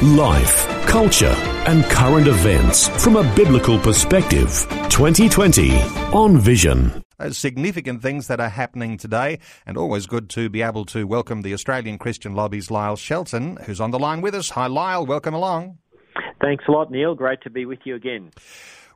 Life, culture, and current events from a biblical perspective. 2020 on Vision. Those significant things that are happening today, and always good to be able to welcome the Australian Christian Lobby's Lyle Shelton, who's on the line with us. Hi, Lyle. Welcome along. Thanks a lot, Neil. Great to be with you again.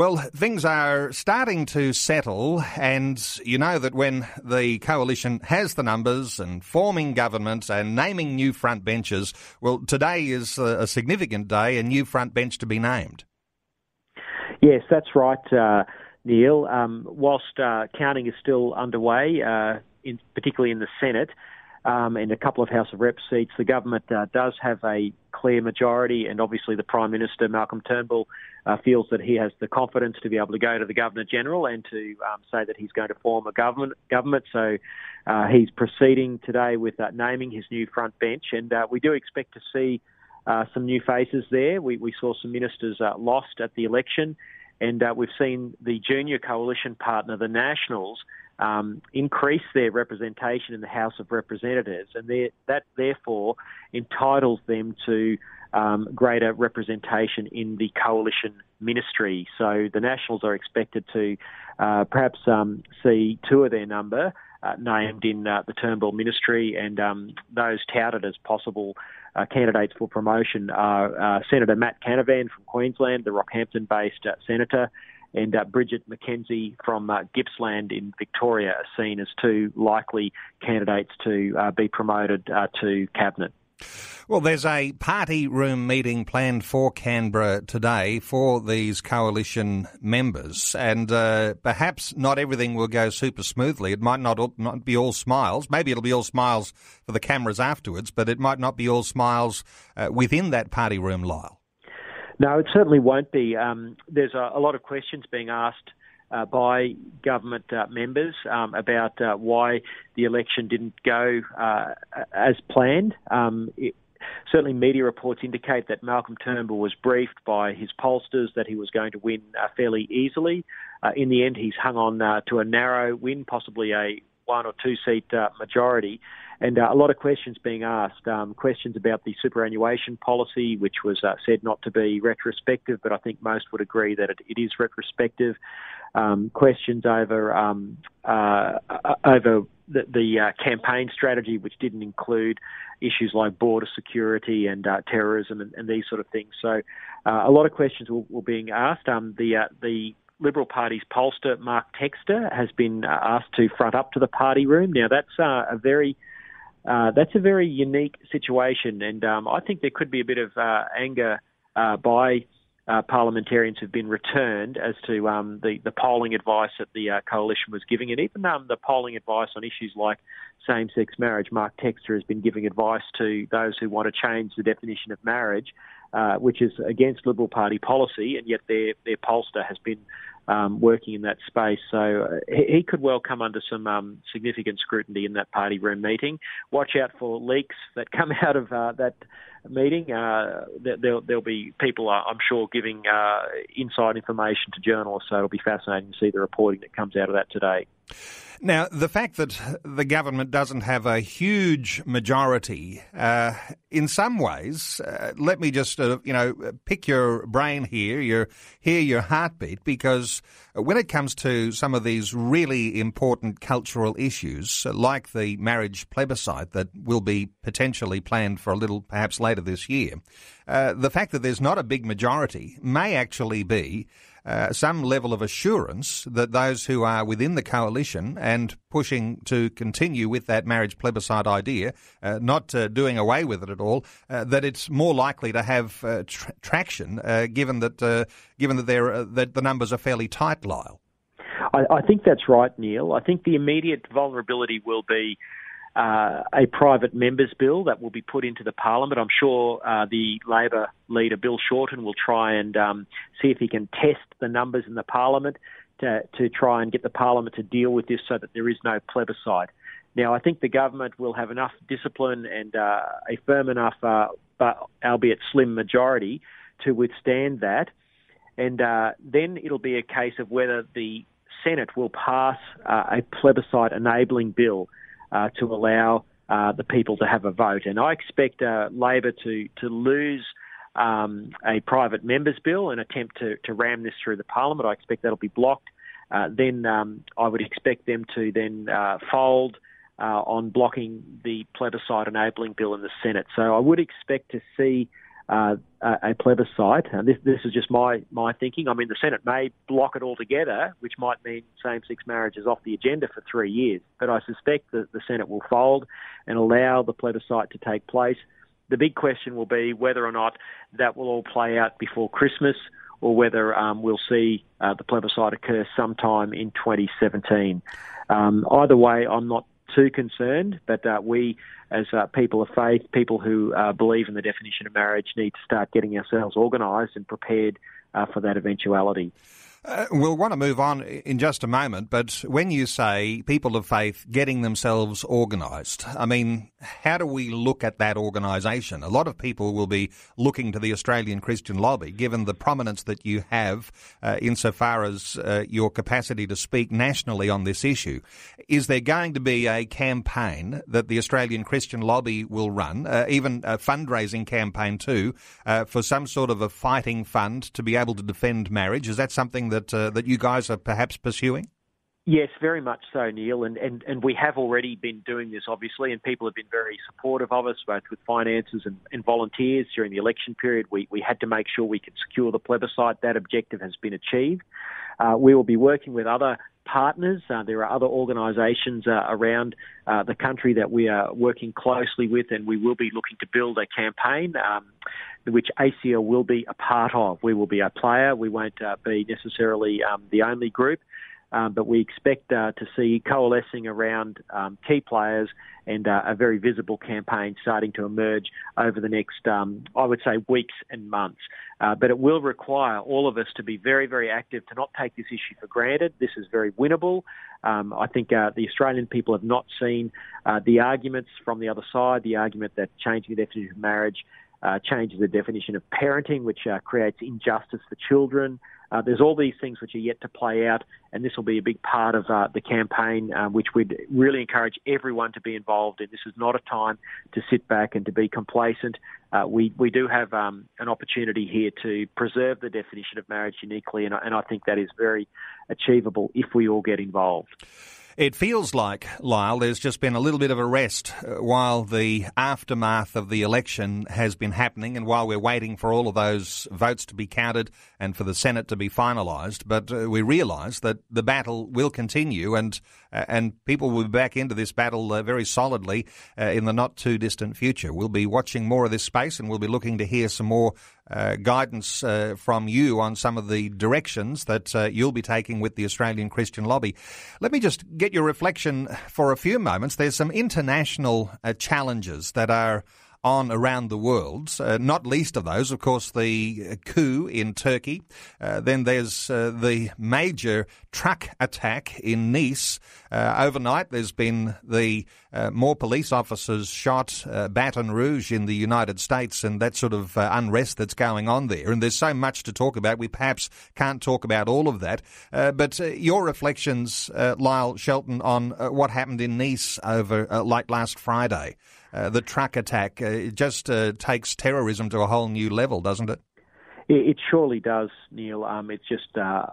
Well, things are starting to settle, and you know that when the coalition has the numbers and forming government and naming new front benches, well, today is a significant day, a new front bench to be named. Yes, that's right, uh, Neil. Um, whilst uh, counting is still underway, uh, in, particularly in the Senate, um, and a couple of House of Reps seats, the government uh, does have a clear majority, and obviously the Prime Minister, Malcolm Turnbull, uh, feels that he has the confidence to be able to go to the Governor General and to um, say that he's going to form a government. government. So uh, he's proceeding today with uh, naming his new front bench, and uh, we do expect to see uh, some new faces there. We, we saw some ministers lost at the election, and we've seen the junior coalition partner, the Nationals, um, increase their representation in the House of Representatives, and that therefore entitles them to um, greater representation in the coalition ministry. So the Nationals are expected to uh, perhaps um, see two of their number uh, named in uh, the Turnbull ministry, and um, those touted as possible uh, candidates for promotion are uh, Senator Matt Canavan from Queensland, the Rockhampton based uh, senator and uh, Bridget McKenzie from uh, Gippsland in Victoria are seen as two likely candidates to uh, be promoted uh, to cabinet. Well, there's a party room meeting planned for Canberra today for these coalition members, and uh, perhaps not everything will go super smoothly. It might not, not be all smiles. Maybe it'll be all smiles for the cameras afterwards, but it might not be all smiles uh, within that party room, Lyle. No, it certainly won't be. Um, there's a, a, lot of questions being asked uh, by government uh, members um, about uh, why the election didn't go uh, as planned. Um, it, certainly, media reports indicate that Malcolm Turnbull was briefed by his pollsters that he was going to win uh, fairly easily. Uh, in the end, he's hung on to a narrow win, possibly a one or two seat majority and uh, a lot of questions being asked. Um, questions about the superannuation policy, which was uh, said not to be retrospective, but I think most would agree that it, it is retrospective. Um, questions over um, uh, over the, the uh, campaign strategy, which didn't include issues like border security and uh, terrorism and, and, these sort of things. So, uh, a lot of questions were, were being asked. Um, the the Liberal Party's pollster, Mark Textor, has been asked to front up to the party room. Now, that's a very uh, that's a very unique situation, and um, I think there could be a bit of uh, anger uh, by uh, parliamentarians who've been returned as to um, the, the polling advice that the uh, coalition was giving, and even um, the polling advice on issues like same-sex marriage. Mark Textor has been giving advice to those who want to change the definition of marriage, uh, which is against Liberal Party policy, and yet their their pollster has been um, working in that space. So uh, he, could well come under some um, significant scrutiny in that party room meeting. Watch out for leaks that come out of uh, that meeting. Uh, there'll, there'll, be people, uh, I'm sure, giving uh, inside information to journalists. So it'll be fascinating to see the reporting that comes out of that today. Now, the fact that the government doesn't have a huge majority, uh, in some ways, uh, let me just, uh, you know, pick your brain here, your, hear your heartbeat, because when it comes to some of these really important cultural issues, like the marriage plebiscite that will be potentially planned for a little perhaps later this year, uh, the fact that there's not a big majority may actually be uh, some level of assurance that those who are within the coalition and pushing to continue with that marriage plebiscite idea, uh, not uh, doing away with it at all, uh, that it's more likely to have uh, tra- traction, given that given that, that the numbers are fairly tight, Lyle. I, I think that's right, Neil. I think the immediate vulnerability will be uh, a private members bill that will be put into the parliament. I'm sure uh, the Labor leader Bill Shorten will try and um, see if he can test the numbers in the parliament to, to try and get the parliament to deal with this so that there is no plebiscite. Now, I think the government will have enough discipline and uh, a firm enough, uh, but albeit slim majority, to withstand that. And uh, then it'll be a case of whether the Senate will pass uh, a plebiscite enabling bill uh, to allow uh, the people to have a vote. And I expect Labor to to lose. Um, a private members bill and attempt to, to ram this through the parliament. I expect that'll be blocked. Uh, then um, I would expect them to then uh, fold uh, on blocking the plebiscite enabling bill in the Senate. So I would expect to see uh, a, plebiscite. And this, this is just my, my thinking. I mean, the Senate may block it altogether, which might mean same sex marriage is off the agenda for three years. But I suspect that the Senate will fold and allow the plebiscite to take place. The big question will be whether or not that will all play out before Christmas or whether um, we'll see uh, the plebiscite occur sometime in 2017. Um, either way, I'm not too concerned, but uh, we, as uh, people of faith, people who uh, believe in the definition of marriage, need to start getting ourselves organised and prepared uh, for that eventuality. Uh, we'll want to move on in just a moment, but when you say people of faith getting themselves organised, I mean, how do we look at that organisation? A lot of people will be looking to the Australian Christian Lobby, given the prominence that you have uh, insofar as uh, your capacity to speak nationally on this issue. Is there going to be a campaign that the Australian Christian Lobby will run, uh, even a fundraising campaign too, uh, for some sort of a fighting fund to be able to defend marriage? Is that something that uh, that you guys are perhaps pursuing? Yes, very much so, Neil. And, and, and we have already been doing this, obviously, and people have been very supportive of us, both with finances and, and volunteers during the election period. We, we had to make sure we could secure the plebiscite. That objective has been achieved. Uh, we will be working with other partners. Uh, there are other organisations uh, around uh, the country that we are working closely with, and we will be looking to build a campaign. Um, which ACL will be a part of. We will be a player. We won't uh, be necessarily um, the only group, um, but we expect uh, to see coalescing around um, key players and uh, a very visible campaign starting to emerge over the next, um, I would say, weeks and months. Uh, but it will require all of us to be very, very active, to not take this issue for granted. This is very winnable. Um, I think uh, the Australian people have not seen uh, the arguments from the other side, the argument that changing the definition of marriage uh, changes the definition of parenting, which uh, creates injustice for children. Uh, there's all these things which are yet to play out, and this will be a big part of uh, the campaign, uh, which we'd really encourage everyone to be involved in. This is not a time to sit back and to be complacent. Uh, we we do have um, an opportunity here to preserve the definition of marriage uniquely, and, and I think that is very achievable if we all get involved. It feels like, Lyle, there's just been a little bit of a rest uh, while the aftermath of the election has been happening and while we're waiting for all of those votes to be counted and for the Senate to be finalised. But uh, we realise that the battle will continue and uh, and people will be back into this battle uh, very solidly uh, in the not too distant future. We'll be watching more of this space and we'll be looking to hear some more uh, guidance uh, from you on some of the directions that uh, you'll be taking with the Australian Christian Lobby. Let me just get your reflection for a few moments. There's some international uh, challenges that are on around the world, uh, not least of those, of course, the coup in Turkey. Uh, then there's uh, the major truck attack in Nice. Uh, overnight, there's been the uh, more police officers shot Baton Rouge in the United States and that sort of unrest that's going on there. And there's so much to talk about. We perhaps can't talk about all of that. but your reflections, Lyle Shelton, on what happened in Nice over like last Friday. Uh, the truck attack. Uh, it just uh, takes terrorism to a whole new level, doesn't it? It, surely does, Neil. Um, it's just uh,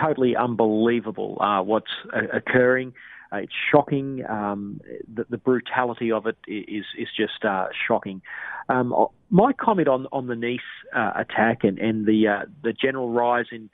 totally unbelievable uh, what's occurring. it's shocking. Um, the, the, brutality of it is is just shocking. Um, my comment on, on the Nice attack and, and the the general rise in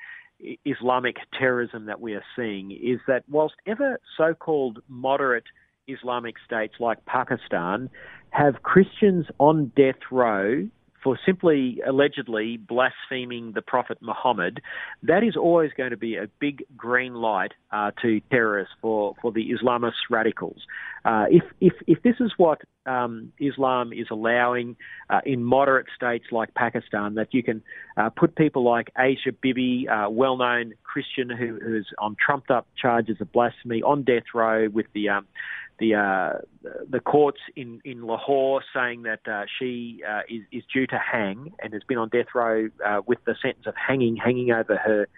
Islamic terrorism that we are seeing is that whilst ever so-called moderate Islamic states like Pakistan have Christians on death row for simply allegedly blaspheming the Prophet Muhammad, that is always going to be a big green light uh, to terrorists for, for the Islamist radicals. Uh, if, if, if this is what um, Islam is allowing uh, in moderate states like Pakistan, that you can uh, put people like Asia Bibi, uh, well known Christian who, who's on trumped up charges of blasphemy, on death row with the um, the uh, the courts in, in Lahore saying that uh, she uh, is, is due to hang and has been on death row uh, with the sentence of hanging hanging over her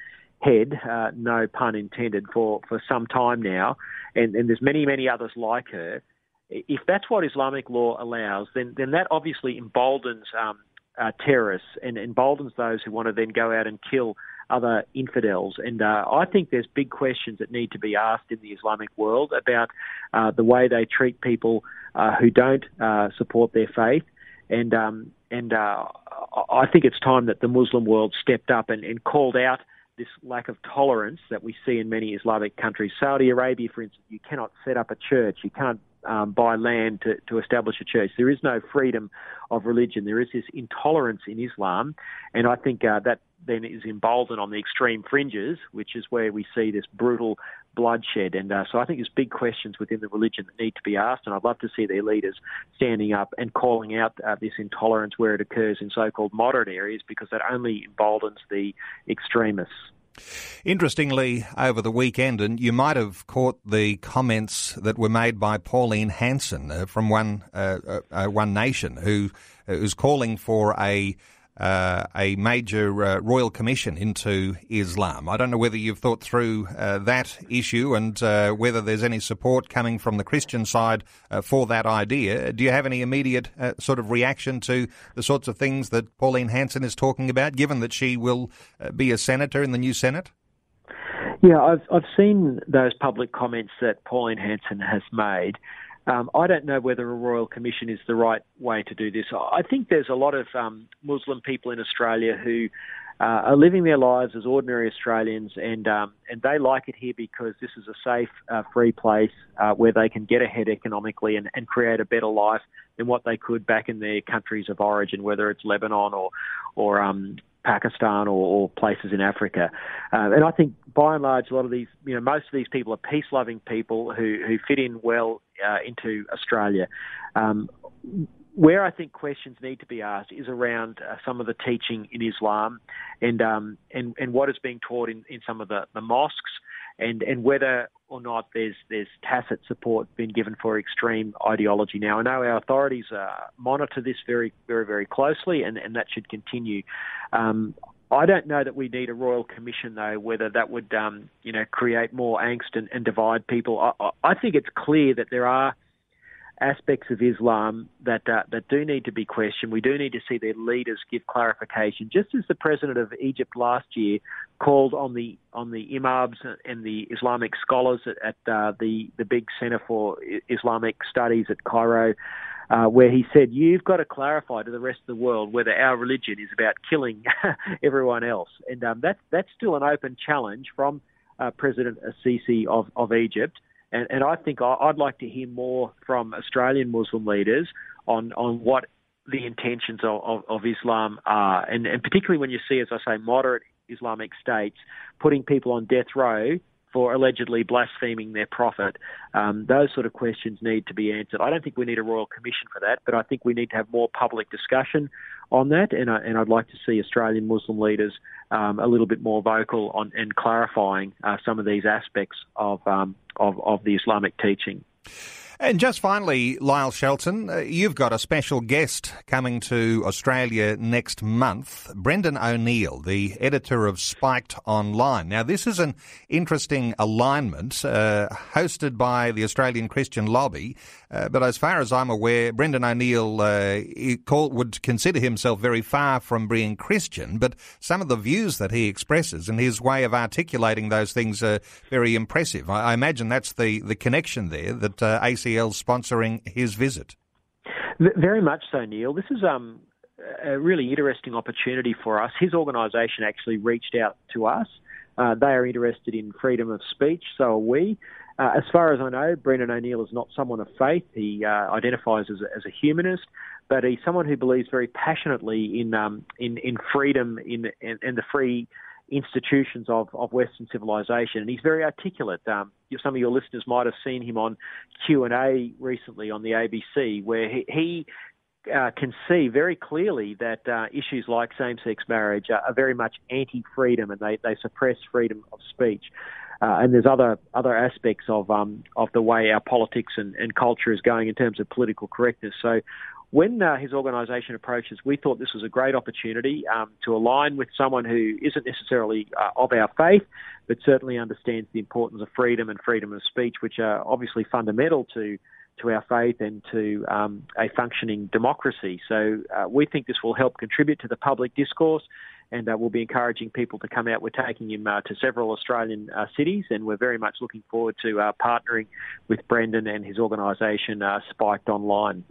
head, uh, no pun intended, for, for some time now, and, and there's many many others like her. If that's what Islamic law allows, then then that obviously emboldens um, uh, terrorists and emboldens those who want to then go out and kill other infidels. And uh, I think there's big questions that need to be asked in the Islamic world about uh, the way they treat people uh, who don't uh, support their faith. And um, and uh, I think it's time that the Muslim world stepped up and, and called out this lack of tolerance that we see in many Islamic countries. Saudi Arabia, for instance, you cannot set up a church, you can't um, buy land to, to establish a church. There is no freedom of religion. There is this intolerance in Islam, and I think uh, that then is emboldened on the extreme fringes, which is where we see this brutal bloodshed. And uh, so I think there's big questions within the religion that need to be asked, and I'd love to see their leaders standing up and calling out uh, this intolerance where it occurs in so-called moderate areas, because that only emboldens the extremists. Interestingly, over the weekend, and you might have caught the comments that were made by Pauline Hanson uh, from One uh, uh, uh One Nation, who is calling for a uh, a major uh, royal commission into Islam. I don't know whether you've thought through uh, that issue and uh, whether there's any support coming from the Christian side uh, for that idea. Do you have any immediate sort of reaction to the sorts of things that Pauline Hanson is talking about, given that she will be a senator in the new Senate? Yeah, I've I've seen those public comments that Pauline Hanson has made. Um, I don't know whether a royal commission is the right way to do this. I think there's a lot of um, Muslim people in Australia who uh, are living their lives as ordinary Australians, and um, and they like it here because this is a safe, uh, free place uh, where they can get ahead economically and, and create a better life than what they could back in their countries of origin, whether it's Lebanon or or um, Pakistan or, or places in Africa. Uh, and I think by and large, a lot of these, you know, most of these people are peace loving people who, who fit in well uh, into Australia. Um, where I think questions need to be asked is around uh, some of the teaching in Islam and, um, and, and what is being taught in, in some of the, the mosques and, and whether or not there's there's tacit support being given for extreme ideology. Now, I know our authorities uh, monitor this very, very, very closely, and, and that should continue. Um, I don't know that we need a royal commission, though. Whether that would, um, you know, create more angst and, and divide people. I, I think it's clear that there are aspects of Islam that uh, that do need to be questioned. We do need to see their leaders give clarification, just as the president of Egypt last year called on the on the imams and the Islamic scholars at, at uh, the the big Centre for Islamic Studies at Cairo. Uh, where he said, You've got to clarify to the rest of the world whether our religion is about killing everyone else. And um, that's, that's still an open challenge from uh, President el-Sisi of, of Egypt. And, and I think I'd like to hear more from Australian Muslim leaders on, on what the intentions of, of, of Islam are. And, and particularly when you see, as I say, moderate Islamic states putting people on death row for allegedly blaspheming their prophet. Um, those sort of questions need to be answered. I don't think we need a royal commission for that, but I think we need to have more public discussion on that, and, I, and I'd like to see Australian Muslim leaders um, a little bit more vocal on and clarifying uh, some of these aspects of, um, of, of the Islamic teaching. And just finally, Lyle Shelton, uh, you've got a special guest coming to Australia next month, Brendan O'Neill, the editor of Spiked Online. Now, this is an interesting alignment uh, hosted by the Australian Christian Lobby, uh, but as far as I'm aware, Brendan O'Neill uh, call, would consider himself very far from being Christian, but some of the views that he expresses and his way of articulating those things are very impressive. I, I imagine that's the, the connection there that uh, ACL sponsoring his visit. Very much so, Neil. This is um, a really interesting opportunity for us. His organisation actually reached out to us Uh, they are interested in freedom of speech, so are we. Uh, as far as I know, Brendan O'Neill is not someone of faith. He uh, identifies as a, as a humanist, but he's someone who believes very passionately in um, in, in freedom in, in the free institutions of, of Western civilization, and he's very articulate. Um, some of your listeners might have seen him on Q and A recently on the ABC, where he, he uh, can see very clearly that uh, issues like same-sex marriage are, are very much anti-freedom, and they, they suppress freedom of speech. Uh, and there's other other aspects of um, of the way our politics and, and culture is going in terms of political correctness. So when uh, his organisation approaches, we thought this was a great opportunity um, to align with someone who isn't necessarily uh, of our faith, but certainly understands the importance of freedom and freedom of speech, which are obviously fundamental to to our faith and to um, a functioning democracy. So uh, we think this will help contribute to the public discourse. And uh, we'll be encouraging people to come out. We're taking him uh, to several Australian uh, cities, and we're very much looking forward to partnering with Brendan and his organisation, Spiked Online.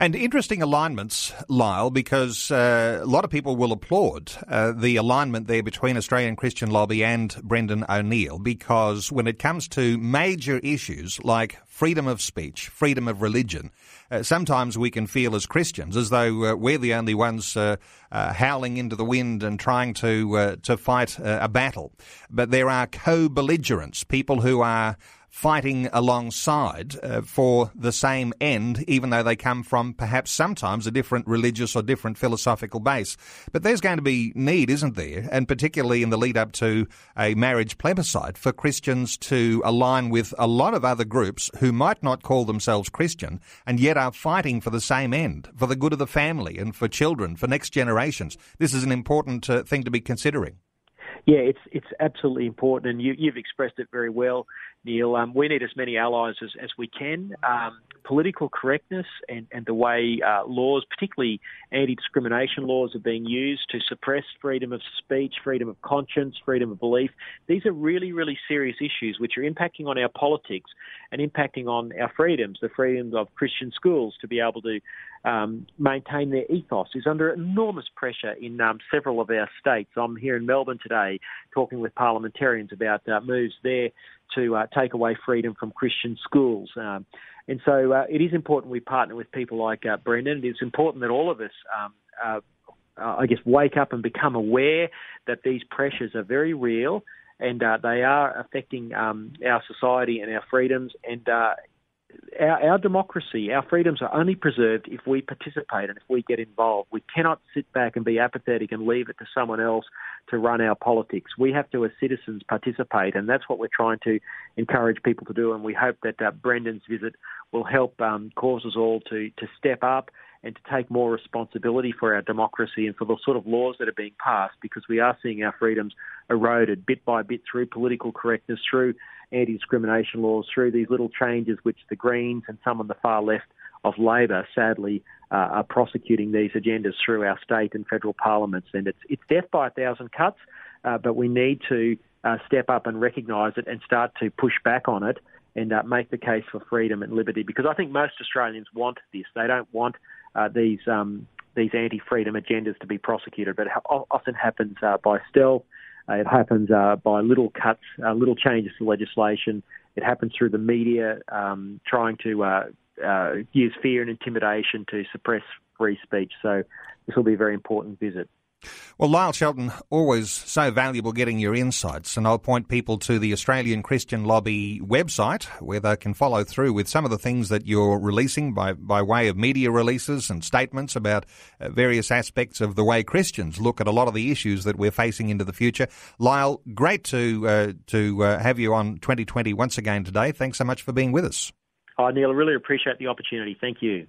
And interesting alignments, Lyle, because uh, a lot of people will applaud uh, the alignment there between Australian Christian Lobby and Brendan O'Neill, because when it comes to major issues like freedom of speech, freedom of religion, uh, sometimes we can feel as Christians as though uh, we're the only ones uh, uh, howling into the wind and trying to to fight a battle. But there are co-belligerents, people who are fighting alongside uh, for the same end, even though they come from perhaps sometimes a different religious or different philosophical base. But there's going to be need, isn't there? And particularly in the lead up to a marriage plebiscite for Christians to align with a lot of other groups who might not call themselves Christian and yet are fighting for the same end, for the good of the family and for children, for next generations. This is an important uh, thing to be considering. Yeah, it's it's absolutely important, and you, you've expressed it very well. Neil. Um, we need as many allies as, as we can. Um, political correctness and, and the way uh, laws, particularly anti discrimination laws, are being used to suppress freedom of speech, freedom of conscience, freedom of belief, these are really, really serious issues which are impacting on our politics and impacting on our freedoms, the freedoms of Christian schools to be able to um, maintain their ethos is under enormous pressure in um, several of our states. I'm here in Melbourne today talking with parliamentarians about uh, moves there to uh, take away freedom from Christian schools. Um, and so uh, it is important we partner with people like uh, Brendan. It's important that all of us, um, uh, uh, I guess, wake up and become aware that these pressures are very real and uh, they are affecting um, our society and our freedoms. And our, our, democracy, our freedoms are only preserved if we participate and if we get involved. We cannot sit back and be apathetic and leave it to someone else to run our politics. We have to, as citizens, participate, and that's what we're trying to encourage people to do. And we hope that uh, Brendan's visit will help um, cause us all to, to step up and to take more responsibility for our democracy and for the sort of laws that are being passed because we are seeing our freedoms eroded bit by bit through political correctness, through anti discrimination laws, through these little changes which the Greens and some on the far left of Labor sadly uh, are prosecuting these agendas through our state and federal parliaments. And it's, it's death by a thousand cuts, uh, but we need to uh, step up and recognise it and start to push back on it and uh, make the case for freedom and liberty because I think most Australians want this. They don't want uh, these um, these anti-freedom agendas to be prosecuted, but it often happens uh, by stealth. Uh, it happens uh, by little cuts, uh, little changes to legislation. It happens through the media um, trying to uh, use fear and intimidation to suppress free speech. So this will be a very important visit. Well, Lyle Shelton, always so valuable getting your insights, and I'll point people to the Australian Christian Lobby website where they can follow through with some of the things that you're releasing by, by way of media releases and statements about uh, various aspects of the way Christians look at a lot of the issues that we're facing into the future. Lyle, great to uh, to uh, have you on 2020 once again today. Thanks so much for being with us. Oh, Neil, I really appreciate the opportunity. Thank you.